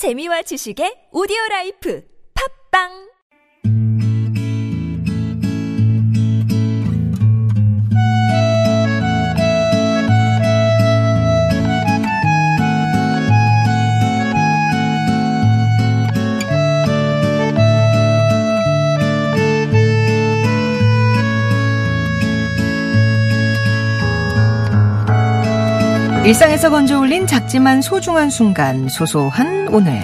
재미와 지식의 오디오 라이프. 팝빵 일상에서 건져 올린 작지만 소중한 순간, 소소한 오늘.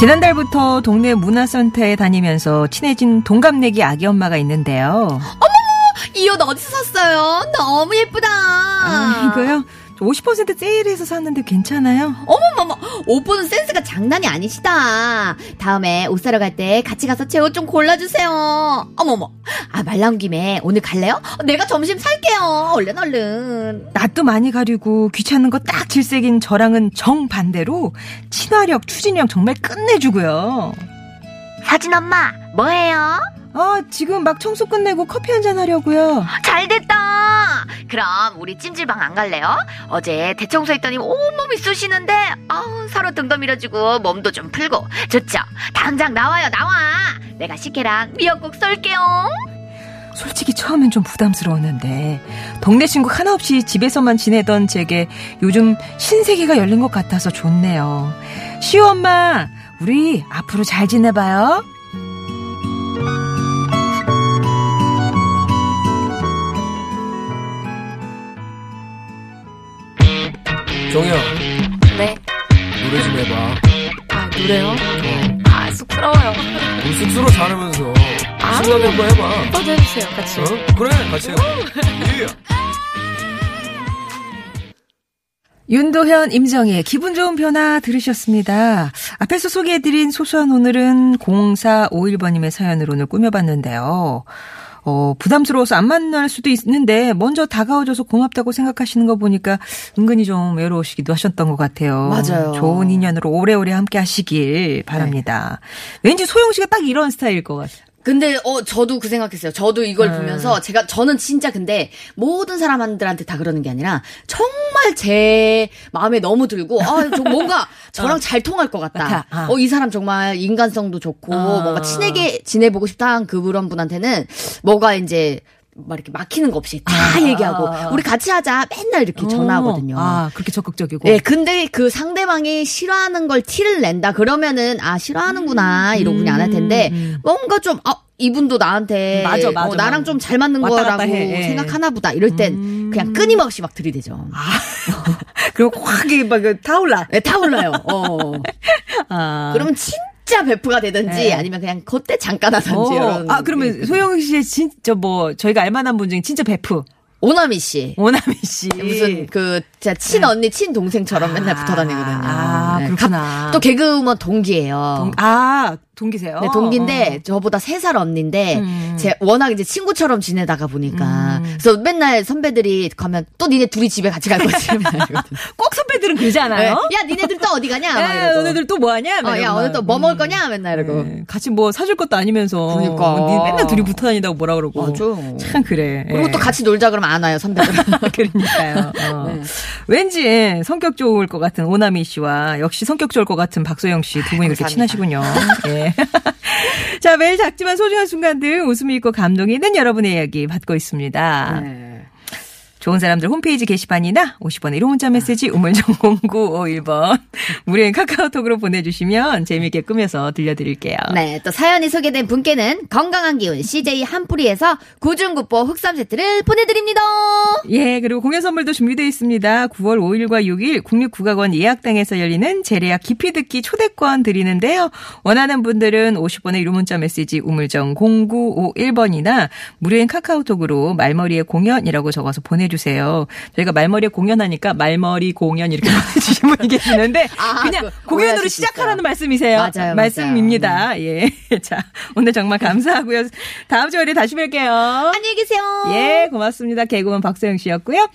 지난달부터 동네 문화센터에 다니면서 친해진 동갑내기 아기 엄마가 있는데요. 이옷 어디서 샀어요? 너무 예쁘다. 아, 이거요? 50% 세일해서 샀는데 괜찮아요? 어머머머, 옷 보는 센스가 장난이 아니시다. 다음에 옷 사러 갈 때 같이 가서 제 옷 좀 골라주세요. 어머머, 아, 말 나온 김에 오늘 갈래요? 내가 점심 살게요. 얼른 얼른. 낯도 많이 가리고 귀찮은 거 딱 질색인 저랑은 정반대로 친화력, 추진력 정말 끝내주고요. 사진 엄마, 뭐해요? 아, 지금 막 청소 끝내고 커피 한 잔 하려고요. 잘 됐다. 그럼 우리 찜질방 안 갈래요? 어제 대청소했더니 온몸이 쑤시는데 아우 서로 등도 밀어주고 몸도 좀 풀고 좋죠? 당장 나와요 나와. 내가 식혜랑 미역국 쏠게요. 솔직히 처음엔 좀 부담스러웠는데 동네 친구 하나 없이 집에서만 지내던 제게 요즘 신세계가 열린 것 같아서 좋네요. 시우 엄마, 우리 앞으로 잘 지내봐요. 정희야 네. 노래 좀 해봐 아, 노래요? 어. 아, 쑥스러워요. 뭐 쑥스러워 잘하면서 아, 신나게 한번 해봐 먼저 해주세요, 같이. 어? 그래 같이 해봐 예. 윤도현, 임정희의 기분 좋은 변화 들으셨습니다. 앞에서 소개해드린 소소한 오늘은 0451번님의 사연으로 오늘 꾸며봤는데요. 어, 부담스러워서 안 만날 수도 있는데 먼저 다가와줘서 고맙다고 생각하시는 거 보니까 은근히 좀 외로우시기도 하셨던 것 같아요. 맞아요. 좋은 인연으로 오래오래 함께 하시길 바랍니다. 왠지 소영 씨가 딱 이런 스타일일 것 같아요. 근데 어 저도 그 생각했어요. 저도 이걸 음. 보면서 제가 저는 진짜 근데 모든 사람들한테 다 그러는 게 아니라 정말 제 마음에 너무 들고 아저 뭔가 저랑 잘 통할 것 같다. 아. 어이 사람 정말 인간성도 좋고 아. 뭔가 친하게 지내보고 싶다 한 그런 분한테는 뭐가 이제 막 이렇게 막히는 거 없이 다 아. 얘기하고 우리 같이 하자 맨날 이렇게 전화하거든요. 아, 그렇게 적극적이고. 예, 근데 그 상대방이 싫어하는 걸 티를 낸다 그러면은 아 싫어하는구나 이러고 그냥 안 할 텐데 음. 뭔가 좀 아, 이분도 나한테 맞아, 맞아, 어, 나랑. 좀 잘 맞는 거라고 해, 예. 생각하나 보다 이럴 땐 음. 그냥 끊임없이 막 들이대죠. 그리고 확 이게 막 타올라. 네, 다 올라요. 어. 아. 그러면 진 짜 베프가 되든지 네. 아니면 그냥 그때 잠깐 하든지 어. 이런. 아, 그러면 소영 씨의 진짜 뭐 저희가 알만한 분 중에 진짜 베프 오나미 씨. 오나미 씨 무슨 그 진짜 친 언니 친 동생처럼 맨날 붙어 다니거든요. 네. 아, 네. 그렇구나. 가- 또 개그우먼 동기예요. 동- 아 동기세요? 네, 동기인데 저보다 세살 언니인데 음. 제 워낙 이제 친구처럼 지내다가 보니까 그래서 맨날 선배들이 가면 또 니네 둘이 집에 같이 갈 거지. 어, 꼭 선배들은 그러지 네. 않아요? 야 니네들 또 어디 가냐? 막 야, 이러고. 너네들 또 뭐 하냐? 어, 야 오늘 또 뭐 먹을 거냐? 맨날 이러고. 네, 같이 뭐 사줄 것도 아니면서 그러니까. 니 맨날 둘이 붙어 다니다고 뭐라 그러고 맞아. 참 그래 그리고 예. 또 같이 놀자 그러면 안 와요 선배들. 그러니까요. 어. 네. 왠지 성격 좋을 것 같은 오나미 씨와 역시 성격 좋을 것 같은 박소영 씨 두 분이 그렇게. 친하시군요. 예. 자, 매일 작지만 소중한 순간들 웃음이 있고 감동이 있는 여러분의 이야기 받고 있습니다. 네. 좋은 사람들 홈페이지 게시판이나 50번의 1호 문자 메시지 우물정 0951번 무료인 카카오톡으로 보내주시면 재미있게 꾸며서 들려드릴게요. 네, 또 사연이 소개된 분께는 건강한 기운 CJ 한뿌리에서 구중구포 흑삼 세트를 보내드립니다. 예, 그리고 공연 선물도 준비되어 있습니다. 9월 5일과 6일 국립국악원 예약당에서 열리는 재래약 깊이 듣기 초대권 드리는데요. 원하는 분들은 50번의 유료 문자 메시지 우물정 0951번이나 무료인 카카오톡으로 말머리의 공연이라고 적어서 보내주 세요. 저희가 말머리에 공연하니까 말머리 공연 이렇게 보내주신 분이 계시는데 아, 그냥 그 공연으로 시작하라는. 말씀이세요. 맞아요, 맞아요. 말씀입니다. 예. 자, 오늘 정말 감사하고요. 다음 주에 다시 뵐게요. 안녕히 계세요. 예, 고맙습니다. 개그맨 박소영 씨였고요.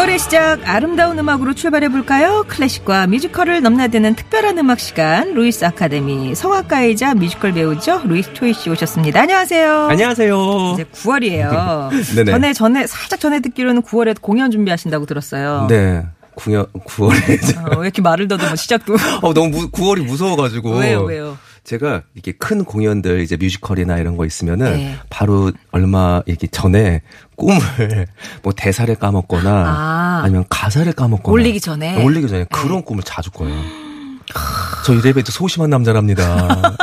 9월의 시작 아름다운 음악으로 출발해 볼까요? 클래식과 뮤지컬을 넘나드는 특별한 음악 시간 루이스 아카데미 성악가이자 뮤지컬 배우죠 루이스 초이 씨 오셨습니다. 안녕하세요. 안녕하세요. 이제 9월이에요. 네네. 전에 전에 살짝 전에 듣기로는 9월에 공연 준비하신다고 들었어요. 네. 9년, 9월에. 어, 왜 이렇게 말을 더듬어 시작도 어, 너무 무, 9월이 무서워가지고. 왜요 왜요? 제가 이게 큰 공연들 이제 뮤지컬이나 이런 거 있으면은 네. 바로 얼마 이렇게 전에 꿈을 뭐 대사를 까먹거나 아. 아. 니면 가사를 까먹거나 올리기 전에? 네. 올리기 전에 그런 꿈을 자주 꿔요. 저 이래봬도 소심한 남자랍니다.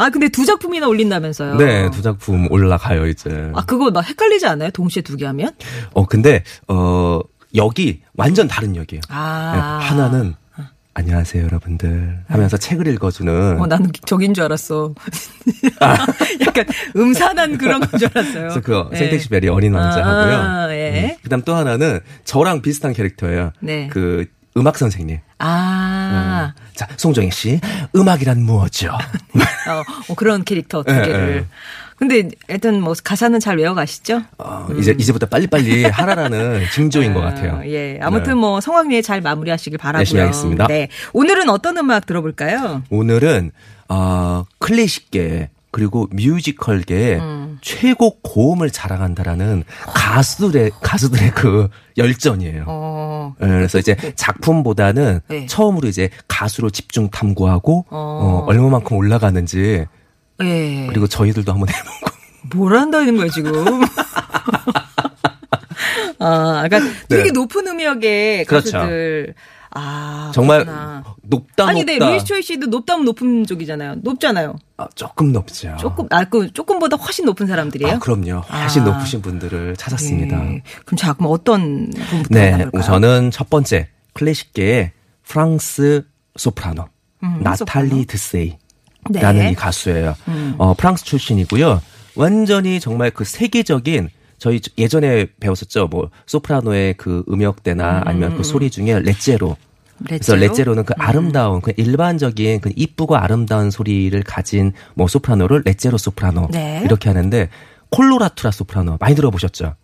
아 근데 두 작품이나 올린다면서요? 네, 두 작품 올라가요 이제. 아 그거 막 헷갈리지 않아요? 동시에 두 개 하면? 어 근데 어 여기 완전 다른 역이에요. 아 네, 하나는 안녕하세요 여러분들 하면서 책을 읽어주는 어, 나는 저긴 줄 알았어. 약간 음산한 그런 건 줄 알았어요. 그래서 그 네. 생텍쥐베리 어린 왕자 하고요. 아, 예. 음, 그다음 또 하나는 저랑 비슷한 캐릭터예요. 네. 그 음악 선생님. 아, 자, 송정희 씨, 음악이란 무엇이죠? 어, 어, 그런 캐릭터 두 예, 개를. 예. 근데 하여튼 뭐 가사는 잘 외워가시죠? 어, 이제 이제부터 빨리빨리 하라라는 징조인 것 같아요. 아, 예. 아무튼 네. 뭐 성황리에 잘 마무리하시길 바라고요. 열심히 하겠습니다. 네. 오늘은 어떤 음악 들어볼까요? 오늘은 어, 클래식계 그리고 뮤지컬계의 음. 최고 고음을 자랑한다라는 가수들의 가수들의 그 열전이에요. 어, 예, 그래서 이제 작품보다는 네. 처음으로 이제 가수로 집중 탐구하고 어. 어, 얼마만큼 올라가는지 예. 그리고 저희들도 한번 해보고 뭘 한다는 거예요, 지금? 아, 그러니까 되게 네. 높은 음역의 그렇죠. 가수들. 아, 정말 그렇구나. 높다 아니, 네, 높다 루이스 초이 씨도 높다면 높은 쪽이잖아요. 높잖아요. 아, 조금 높죠. 조금, 아, 그, 조금보다 훨씬 높은 사람들이에요? 아, 그럼요. 훨씬 아. 높으신 분들을 찾았습니다. 네. 그럼 자, 그럼 어떤 분부터 네, 만나볼까요? 우선은 첫 번째 클래식계의 프랑스 소프라노 음, 나탈리 소프라노. 드세이라는 네. 이 가수예요. 음. 어, 프랑스 출신이고요. 완전히 정말 그 세계적인 저희 예전에 배웠었죠. 뭐 소프라노의 그 음역대나 아니면 그 소리 중에 leggero. 그래서 음, 레제로? 음. leggero는 그 아름다운 그 일반적인 그 이쁘고 아름다운 소리를 가진 뭐 소프라노를 leggero 소프라노 네. 이렇게 하는데 콜로라투라 소프라노 많이 들어보셨죠?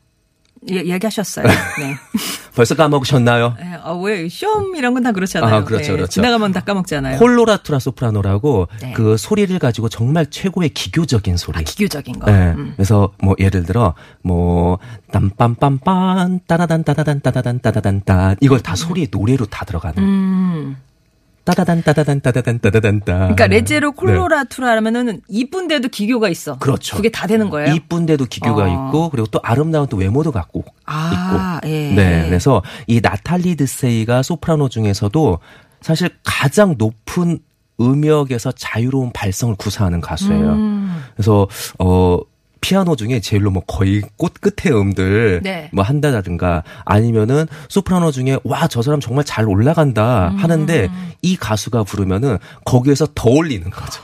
예, 얘기하셨어요. 네. 벌써 까먹으셨나요? 네, 아, 왜, 시험 이런 건 다 그렇잖아요. 아, 그렇죠, 네, 그렇죠. 지나가면 다 까먹잖아요. 콜로라투라 소프라노라고 네. 그 소리를 가지고 정말 최고의 기교적인 소리. 아, 기교적인 거. 네. 음. 그래서 뭐 예를 들어 뭐 땀빰빰빰 따다단 따다단 따다단 따다단 따 이걸 다 소리에 노래로 다 들어가는 음. 따다단 따다단 따다단 따다단 따. 그러니까 레제로 네. 콜로라투라면은 이쁜데도 기교가 있어. 그렇죠. 그게 다 되는 거예요? 이쁜데도 기교가 어. 있고 그리고 또 아름다운 또 외모도 갖고 아, 있고. 예. 네. 그래서 이 나탈리 드세이가 소프라노 중에서도 사실 가장 높은 음역에서 자유로운 발성을 구사하는 가수예요. 음. 그래서 어 피아노 중에 제일로 뭐 거의 꽃 끝의 음들 네. 뭐 한다든가 아니면은 소프라노 중에 와 저 사람 정말 잘 올라간다 음. 하는데 이 가수가 부르면은 거기에서 더 올리는 거죠.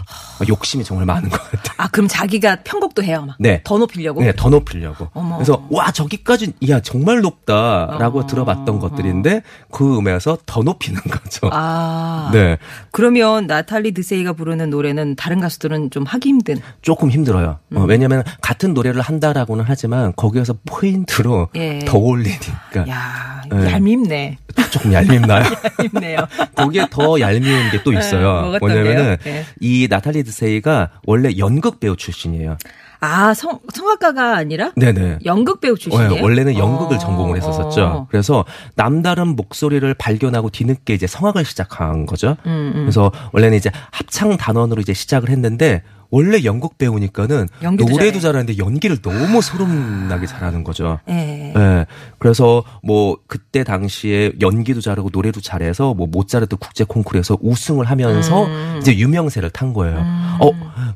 욕심이 정말 많은 것 같아요. 아, 그럼 자기가 편곡도 해요, 막. 네. 더 높이려고? 네, 더 높이려고. 어머. 그래서 와 저기까지 야 정말 높다라고 어. 들어봤던 것들인데 그 음에서 더 높이는 거죠. 아. 네, 그러면 나탈리 드세이가 부르는 노래는 다른 가수들은 좀 하기 힘든. 조금 힘들어요. 음. 어, 왜냐하면 같은 노래를 한다라고는 하지만 거기에서 포인트로 예. 더 올리니까 야, 네. 얄밉네. 조금 얄밉나요? 얄밉네요. 거기에 더 얄미운 게 또 있어요. 네? 뭐냐면은 네. 이 나탈리 드세이가 원래 연극 배우 출신이에요. 아, 성, 성악가가 아니라? 네네. 연극 배우 출신이에요? 네, 원래는 연극을 어, 전공을 했었었죠. 어. 그래서 남다른 목소리를 발견하고 뒤늦게 이제 성악을 시작한 거죠. 음, 그래서 원래는 이제 합창 단원으로 이제 시작을 했는데 원래 연극 배우니까는 노래도 잘해. 잘하는데 연기를 너무 소름나게 잘하는 거죠. 예. 예. 그래서 뭐 그때 당시에 연기도 잘하고 노래도 잘해서 뭐 모차르트 국제 콩쿠르에서 우승을 하면서 음. 이제 유명세를 탄 거예요. 어,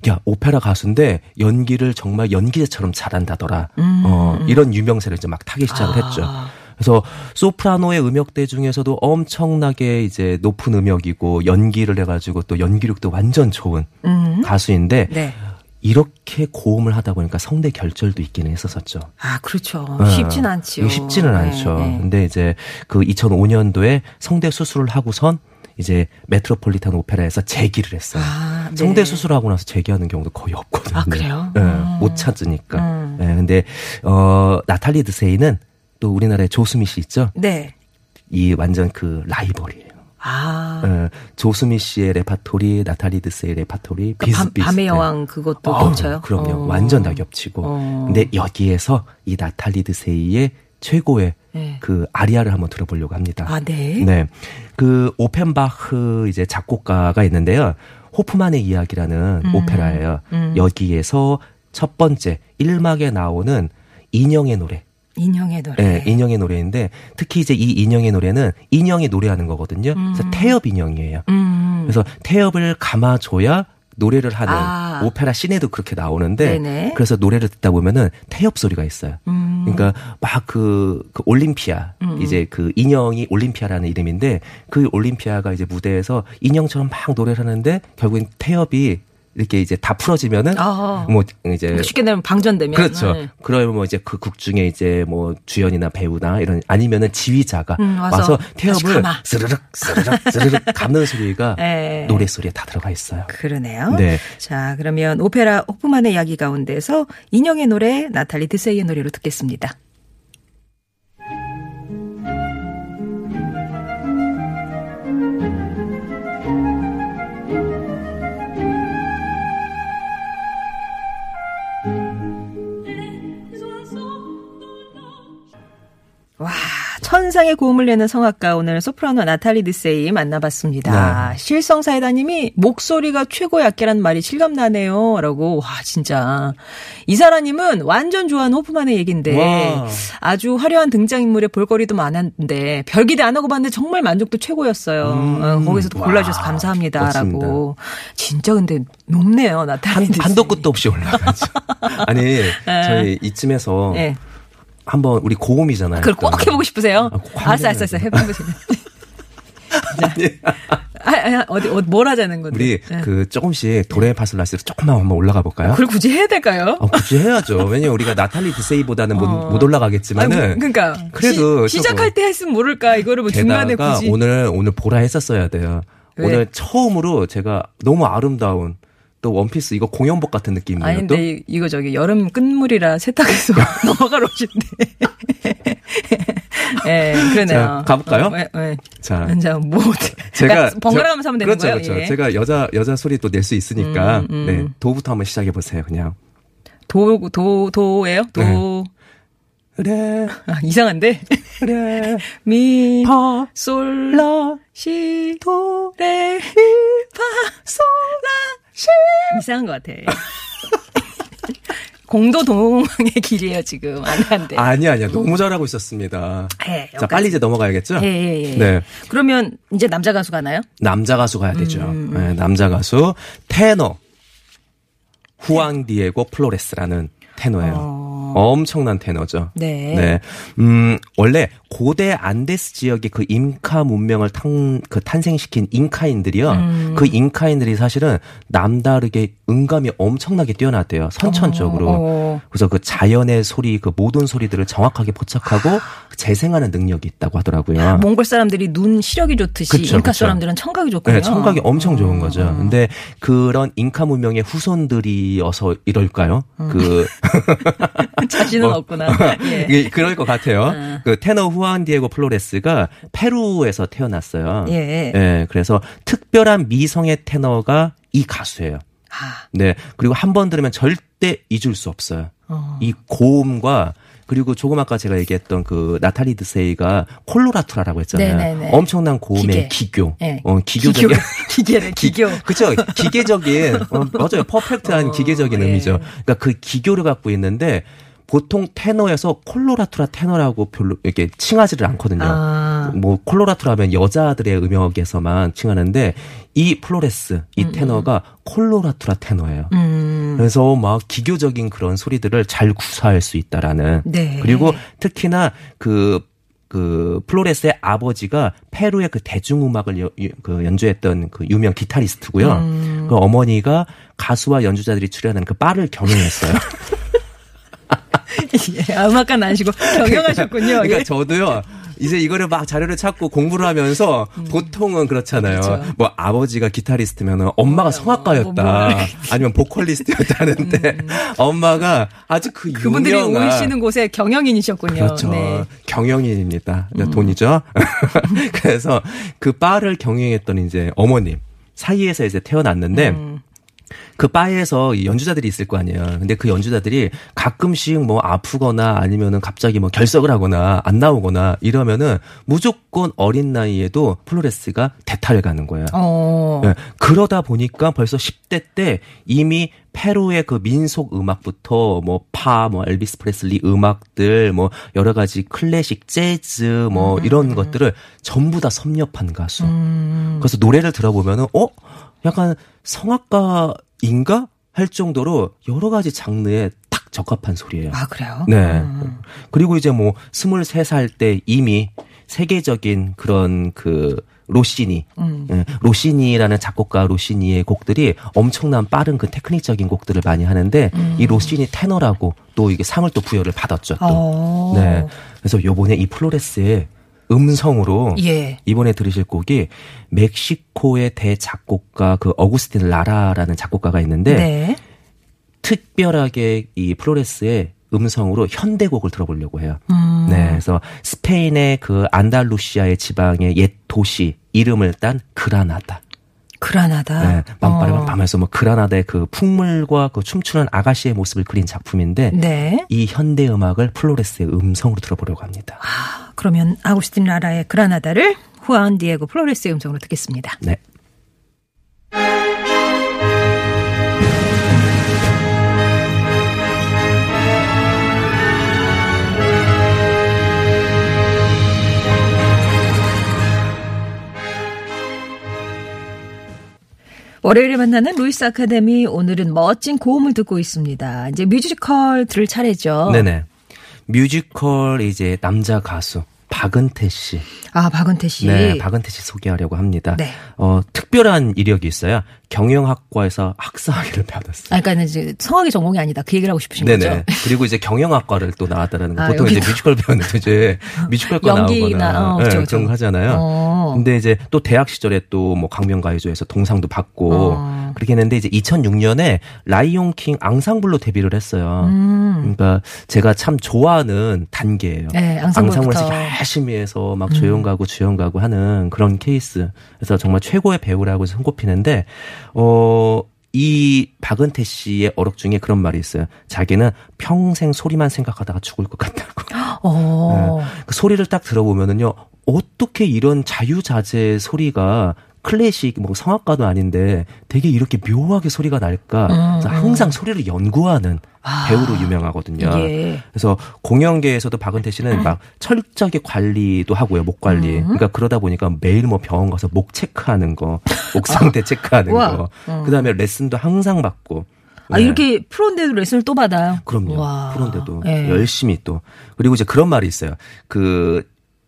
야 오페라 가수인데 연기를 정말 연기자처럼 잘한다더라. 음. 어, 이런 유명세를 이제 막 타기 시작을 아. 했죠. 그래서 소프라노의 음역대 중에서도 엄청나게 이제 높은 음역이고 연기를 해가지고 또 연기력도 완전 좋은 음. 가수인데 네. 이렇게 고음을 하다 보니까 성대 결절도 있기는 했었었죠. 아, 그렇죠. 네. 쉽진 않지요. 쉽지는 네, 않죠. 네. 근데 이제 그 2005년도에 성대 수술을 하고선 이제 메트로폴리탄 오페라에서 재기를 했어요. 아, 네. 성대 수술하고 나서 재기하는 경우도 거의 없거든요. 아, 그래요? 네, 음. 못 찾으니까. 음. 네, 근데 어 나탈리 드세이는 또 우리나라의 조수미 씨 있죠? 네. 이 완전 그 라이벌이에요. 아. 어, 조수미 씨의 레파토리, 나탈리 드세의 레파토리 그러니까 밤, 비슷비슷해. 밤의 여왕 그것도 아우, 겹쳐요? 그럼요. 어. 완전 다 겹치고. 어. 근데 여기에서 이 나탈리 드세이의 최고의 네. 그 아리아를 한번 들어보려고 합니다. 아, 네. 네. 그 오펜바흐 이제 작곡가가 있는데요. 호프만의 이야기라는 음. 오페라예요. 여기에서 첫 번째 1막에 나오는 인형의 노래. 인형의 노래. 네, 인형의 노래인데 특히 이제 이 인형의 노래는 인형이 노래하는 거거든요. 그래서 태엽 인형이에요. 음. 그래서 태엽을 감아줘야 노래를 하는 아. 오페라 씬에도 그렇게 나오는데 네네. 그래서 노래를 듣다 보면은 태엽 소리가 있어요. 음. 그러니까 막그 그 올림피아 이제 그 인형이 올림피아라는 이름인데 그 올림피아가 이제 무대에서 인형처럼 막 노래를 하는데 결국엔 태엽이 이렇게 이제 다 풀어지면은 아. 뭐 이제 그러니까 쉽게 되면 방전되면. 그렇죠. 네. 그러면 뭐 이제 그 극 중에 이제 뭐 주연이나 배우나 이런 아니면은 지휘자가 음, 와서 와서 태엽을. 스르륵 스르륵 스르륵 감는 소리가 네. 노래 소리에 다 들어가 있어요. 그러네요. 네. 자, 그러면 오페라 호프만의 이야기 가운데서 인형의 노래, 나탈리 드세이의 노래로 듣겠습니다. 천상의 고음을 내는 성악가 오늘 소프라노 나탈리 드세이 만나봤습니다. 네. 실성사이다님이 목소리가 최고 약계란 말이 실감나네요. 라고 와 진짜 이사라님은 완전 좋아하는 호프만의 얘긴데 와. 아주 화려한 등장인물에 볼거리도 많았는데 별 기대 안 하고 봤는데 정말 만족도 최고였어요. 음. 어, 거기서도 와. 골라주셔서 감사합니다라고 진짜 근데 높네요 나탈리 한. 반도 끝도 없이 올라가죠. 아니 저희 이쯤에서 네. 한번 우리 고음이잖아요. 그걸 꼭 해보고 싶으세요? 아, 꼭 알았어, 알았어, 알았어. 해보세요. 아, 아, 어디, 어, 뭘 하자는 건데? 우리 네. 그 조금씩 도레파솔라시로 조금만 한번 올라가 볼까요? 그걸 굳이 해야 될까요? 어, 굳이 해야죠. 왜냐면 우리가 나탈리 드세이보다는 못, 못 올라가겠지만은 아니, 그러니까 그래도 시, 작할 때 했으면 모를까 이거를 뭐 중간에 굳이 오늘 오늘 보라 했었어야 돼요. 왜? 오늘 처음으로 제가 너무 아름다운 또 원피스 이거 공연복 같은 느낌이에요. 아니 또 근데 이- 이거 저기 여름 끝물이라 세탁해서 넘어갈 옷인데. 예, 그러네요. 자, 가볼까요? 어, 예, 예. 자, 자, 뭐 제가 그러니까 번갈아 가면서 하면 되는 그렇죠, 거예요. 그렇죠. 예. 제가 여자 여자 소리 또 낼 수 있으니까 음, 음. 네 도부터 한번 시작해 보세요. 그냥 도, 도, 도예요? 도. 네. 그래 아, 이상한데? 그래 미, 파 솔, 라 시, 도, 레, 미, 파, 솔, 라, 시. 이상한 것 같아. 공도 동왕의 길이에요, 지금. 안 돼, 안 돼. 아니 아니야 너무 잘하고 있었습니다. 예, 자 빨리 이제 넘어가야겠죠? 예, 예, 예. 네 그러면 이제 남자 가수 가나요? 남자 가수 가야 되죠. 음, 네, 남자 가수 테너 후안 디에고 플로레스라는 테너예요. 엄청난 테너죠. 네. 네. 음, 원래 고대 안데스 지역의 그 잉카 문명을 탄, 그 탄생시킨 잉카인들이요. 음. 그 잉카인들이 사실은 남다르게 음감이 엄청나게 뛰어났대요. 선천적으로. 어. 그래서 그 자연의 소리, 그 모든 소리들을 정확하게 포착하고 재생하는 능력이 있다고 하더라고요. 몽골 사람들이 눈 시력이 좋듯이 그쵸, 잉카 그쵸. 사람들은 청각이 좋군요. 네, 청각이 엄청 좋은 거죠. 근데 그런 잉카 문명의 후손들이어서 이럴까요? 그 자신은 뭐. 없구나. 예. 그럴 것 같아요. 그 테너 후안 디에고 플로레스가 페루에서 태어났어요. 예. 예, 그래서 특별한 미성의 테너가 이 가수예요. 아, 네. 그리고 한 번 들으면 절대 잊을 수 없어요. 어. 이 고음과 그리고 조금 아까 제가 얘기했던 그 나탈리 드세이가 콜로라투라라고 했잖아요. 네네네. 엄청난 고음의 기계. 기교. 예. 어, 기교적인 기교. 기계래, 기교. 그쵸. 기계적인, 어, 맞아요. 퍼펙트한 어, 기계적인 예. 음이죠. 그러니까 그 기교를 갖고 있는데 보통 테너에서 콜로라투라 테너라고 별로 이렇게 칭하지를 않거든요. 아. 뭐 콜로라투라면 여자들의 음역에서만 칭하는데 이 플로레스, 이 테너가 콜로라투라 테너예요. 음. 그래서 막 기교적인 그런 소리들을 잘 구사할 수 있다라는. 네. 그리고 특히나 그, 그 플로레스의 아버지가 페루의 그 대중음악을 여- 유- 그 연주했던 그 유명 기타리스트고요. 음. 그 어머니가 가수와 연주자들이 출연하는 그 바를 경영했어요. 예, 음악가는 아니시고 경영하셨군요. 그러니까 예. 저도요. 이제 이거를 막 자료를 찾고 공부를 하면서 보통은 그렇잖아요. 음. 그렇죠. 뭐 아버지가 기타리스트면은 엄마가 성악가였다. 뭐 아니면 보컬리스트였다는데 엄마가 아주 그 음. 그분들이 유명한 오시는 곳에 경영인이셨군요. 그렇죠. 네. 음. 경영인입니다. 돈이죠. 그래서 그 바를 경영했던 이제 어머님 사이에서 이제 태어났는데 음. 그 바에서 이 연주자들이 있을 거 아니에요. 근데 그 연주자들이 가끔씩 뭐 아프거나 아니면은 갑자기 뭐 결석을 하거나 안 나오거나 이러면은 무조건 어린 나이에도 플로레스가 대타를 가는 거예요. 어. 예, 그러다 보니까 벌써 10대 때 이미 페루의 그 민속 음악부터 뭐 파, 뭐 엘비스 프레슬리 음악들, 뭐 여러 가지 클래식, 재즈, 뭐 이런 것들을 전부 다 섭렵한 가수. 그래서 노래를 들어보면은 어, 약간 성악가 인가 할 정도로 여러 가지 장르에 딱 적합한 소리예요. 아, 그래요? 네. 그리고 이제 뭐 23살 때 이미 세계적인 그런 그 로시니, 예, 로시니라는 작곡가 로시니의 곡들이 엄청난 빠른 그 테크닉적인 곡들을 많이 하는데 이 로시니 테너라고 또 이게 상을 또 부여를 받았죠. 또. 어. 네. 그래서 요번에 이 플로레스의 음성으로 예. 이번에 들으실 곡이 멕시코의 대작곡가 그 아구스틴 라라라는 작곡가가 있는데 네. 특별하게 이 플로레스의 음성으로 현대곡을 들어보려고 해요. 음. 네, 그래서 스페인의 그 안달루시아의 지방의 옛 도시 이름을 딴 그라나다. 그라나다. 네, 밤바람을 어. 밤에서 뭐 그라나다의 그 풍물과 그 춤추는 아가씨의 모습을 그린 작품인데 네. 이 현대 음악을 플로레스의 음성으로 들어보려고 합니다. 그러면 아구스틴 라라의 그라나다를 후안 디에고 플로레스의 음성으로 듣겠습니다. 네. 월요일에 만나는 루이스 아카데미 오늘은 멋진 고음을 듣고 있습니다. 이제 뮤지컬 들을 차례죠. 네네. 뮤지컬 이제 남자 가수 박은태 씨. 아 박은태 씨. 네, 박은태 씨 소개하려고 합니다. 네. 어, 특별한 이력이 있어요. 경영학과에서 학사학위를 받았어요. 아, 그러니까 이제 성악이 전공이 아니다. 그 얘기를 하고 싶으신 네네. 거죠. 그리고 이제 경영학과를 또 나왔다라는 거. 아, 보통 이제 여기도. 뮤지컬 배우는데 이제 뮤지컬과 연기나, 나오거나 어, 네, 그쵸, 그런 그쵸. 거 하잖아요. 어. 근데 이제 또 대학 시절에 또 뭐 강변가요제에서 동상도 받고 어. 그렇게 했는데 이제 2006년에 라이온 킹 앙상블로 데뷔를 했어요. 음. 그러니까 제가 참 좋아하는 단계예요. 네. 앙상블에서 열심히 해서 막 조연 가고 주연 가고 하는 그런 케이스. 그래서 정말 최고의 배우라고 손꼽히는데 어. 이 박은태 씨의 어록 중에 그런 말이 있어요. 자기는 평생 소리만 생각하다가 죽을 것 같다고. 어. 그 소리를 딱 들어보면은요, 어떻게 이런 자유자재 소리가 클래식 뭐 성악가도 아닌데 되게 이렇게 묘하게 소리가 날까? 그래서 항상 소리를 연구하는 배우로 유명하거든요. 음, 예. 그래서 공연계에서도 박은태 씨는 막 철저하게 관리도 하고요, 목 관리. 음. 그러니까 그러다 보니까 매일 뭐 병원 가서 목 체크하는 거, 목 상태 체크하는 아. 우와. 거. 그다음에 레슨도 항상 받고. 아, 네. 이렇게 프로인데도 레슨을 또 받아요? 그럼요. 와. 그런데도 예. 열심히 또 그리고 이제 그런 말이 있어요. 그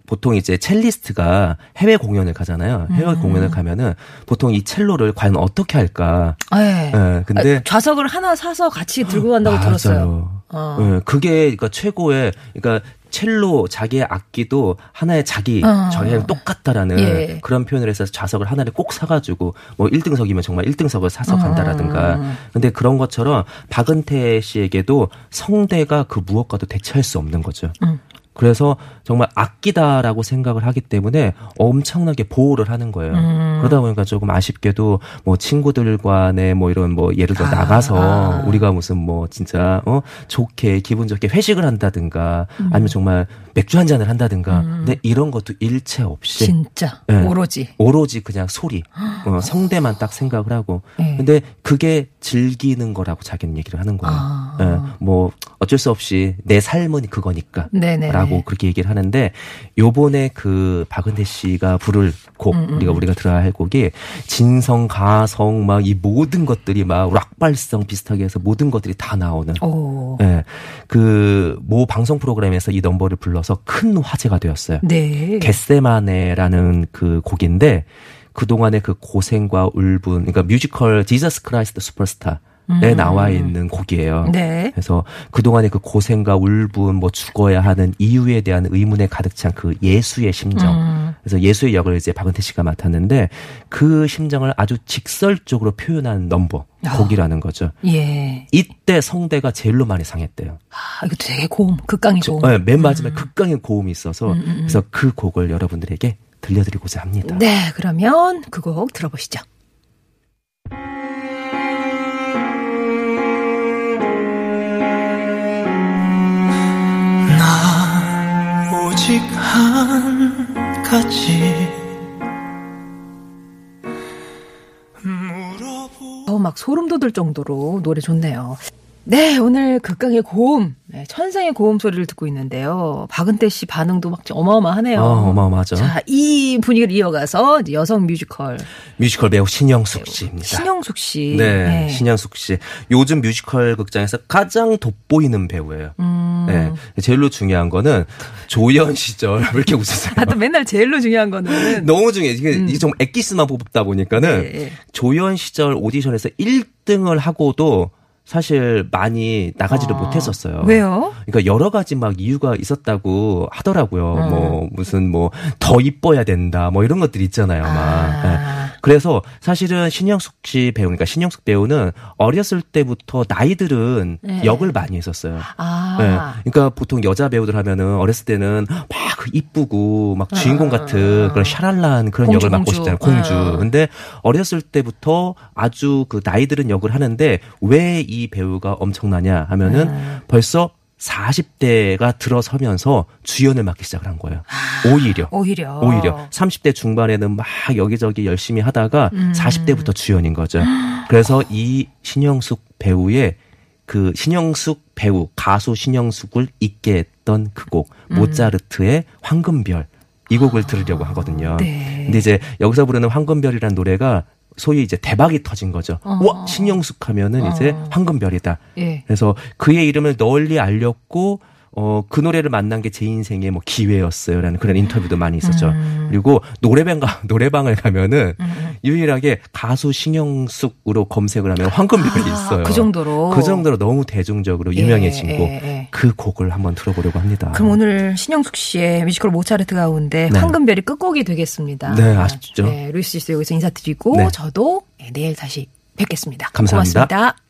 보통 이제 첼리스트가 해외 공연을 가잖아요. 해외 음. 공연을 가면은 보통 이 첼로를 과연 어떻게 할까? 예. 예, 근데 아, 좌석을 하나 사서 같이 들고 간다고 맞아요. 들었어요. 어. 예, 그게 그러니까 최고의 그러니까 첼로 자기의 악기도 하나의 자기 어. 저희랑 똑같다라는 예. 그런 표현을 해서 좌석을 하나를 꼭 사가지고 뭐 1등석이면 정말 1등석을 사서 간다라든가 음. 근데 그런 것처럼 박은태 씨에게도 성대가 그 무엇과도 대체할 수 없는 거죠. 음. 그래서 정말 아끼다라고 생각을 하기 때문에 엄청나게 보호를 하는 거예요. 음. 그러다 보니까 조금 아쉽게도 뭐 친구들 간에 뭐 이런 뭐 예를 들어 아. 나가서 우리가 무슨 뭐 진짜 어 좋게 기분 좋게 회식을 한다든가 음. 아니면 정말 맥주 한 잔을 한다든가 근데 이런 것도 일체 없이 진짜. 예. 오로지. 오로지 그냥 소리, 어, 성대만 딱 생각을 하고. 예. 근데 그게 즐기는 거라고 자기는 얘기를 하는 거예요. 아. 예, 뭐 어쩔 수 없이 내 삶은 그거니까. 네네. 라고 그렇게 얘기를 하는데 요번에 그 박은태 씨가 부를 곡 음, 우리가 우리가 들어야 할 곡이 진성 가성 막 이 모든 것들이 막 락발성 비슷하게 해서 모든 것들이 다 나오는 오. 예. 그 모 방송 프로그램에서 이 넘버를 불러서 큰 화제가 되었어요. 네. 겟세마네라는 그 곡인데 그동안의 그 고생과 울분, 그러니까 뮤지컬 지저스 크라이스트 슈퍼스타 나와 있는 곡이에요. 네. 그래서 그동안의 그 고생과 울분, 뭐 죽어야 하는 이유에 대한 의문에 가득 찬 그 예수의 심정. 음. 그래서 예수의 역을 이제 박은태 씨가 맡았는데 그 심정을 아주 직설적으로 표현한 넘버, 아. 곡이라는 거죠. 예. 이때 성대가 제일로 많이 상했대요. 아, 이것도 되게 고음, 극강의 고음. 네, 맨 마지막에 극강의 고음이 있어서 그래서 그 곡을 여러분들에게 들려드리고자 합니다. 네, 그러면 그 곡 들어보시죠. 나 오직 한 가지 막 소름 돋을 정도로 노래 좋네요. 네, 오늘 극강의 고음, 네, 천상의 고음 소리를 듣고 있는데요. 박은태 씨 반응도 막 어마어마하네요. 아, 어마어마하죠. 자, 이 분위기를 이어가서 여성 뮤지컬 뮤지컬 배우 신영숙 씨입니다. 신영숙 씨. 네, 신영숙 씨. 요즘 뮤지컬 극장에서 가장 돋보이는 배우예요. 음. 네, 제일로 중요한 거는 조연 시절 왜 이렇게 웃으세요? 아, 또 맨날 제일로 중요한 거는 너무 중요해. 이게, 이게 좀 엑기스만 뽑다 보니까는 네, 네. 조연 시절 오디션에서 1등을 하고도 사실 많이 나가지를 아, 못했었어요. 왜요? 그러니까 여러 가지 막 이유가 있었다고 하더라고요. 어. 뭐 무슨 뭐 더 이뻐야 된다 뭐 이런 것들 있잖아요. 막. 아. 네. 그래서 사실은 신영숙 씨 배우, 그러니까 신영숙 배우는 어렸을 때부터 나이들은 네. 역을 많이 했었어요. 아. 네. 그러니까 보통 여자 배우들 하면은 어렸을 때는 막그 이쁘고 막 주인공 같은 그런 샤랄란 그런 아. 공주, 역을 맡고 공주. 싶잖아요. 공주. 아. 근데 어렸을 때부터 아주 그 나이 들은 역을 하는데 왜 이 배우가 엄청나냐 하면은 네. 벌써 40대가 들어서면서 주연을 맡기 시작을 한 거예요. 오히려. 오히려. 오히려 30대 중반에는 막 여기저기 열심히 하다가 음. 40대부터 주연인 거죠. 그래서 이 신영숙 배우의 그 신영숙 배우 가수 신영숙을 잊게 했던 그곡 음. 모차르트의 황금별 이 곡을 들으려고 하거든요. 아. 네. 근데 이제 여기서 부르는 황금별이라는 노래가 소위 이제 대박이 터진 거죠. 어. 와 신영숙 하면은 이제 어. 황금별이다. 예. 그래서 그의 이름을 널리 알렸고 어, 그 노래를 만난 게 제 인생의 뭐 기회였어요라는 그런 인터뷰도 많이 있었죠. 음. 그리고 노래방 가, 노래방을 가면은 유일하게 가수 신영숙으로 검색을 하면 황금별이 있어요. 그 정도로. 그 정도로 너무 대중적으로 유명해진 예, 곡. 예, 예. 그 곡을 한번 들어보려고 합니다. 그럼 오늘 신영숙 씨의 뮤지컬 모차르트 가운데 네. 황금별이 끝곡이 되겠습니다. 네, 아쉽죠. 네, 루이스 씨도 여기서 인사드리고 네. 저도 네, 내일 다시 뵙겠습니다. 감사합니다. 고맙습니다.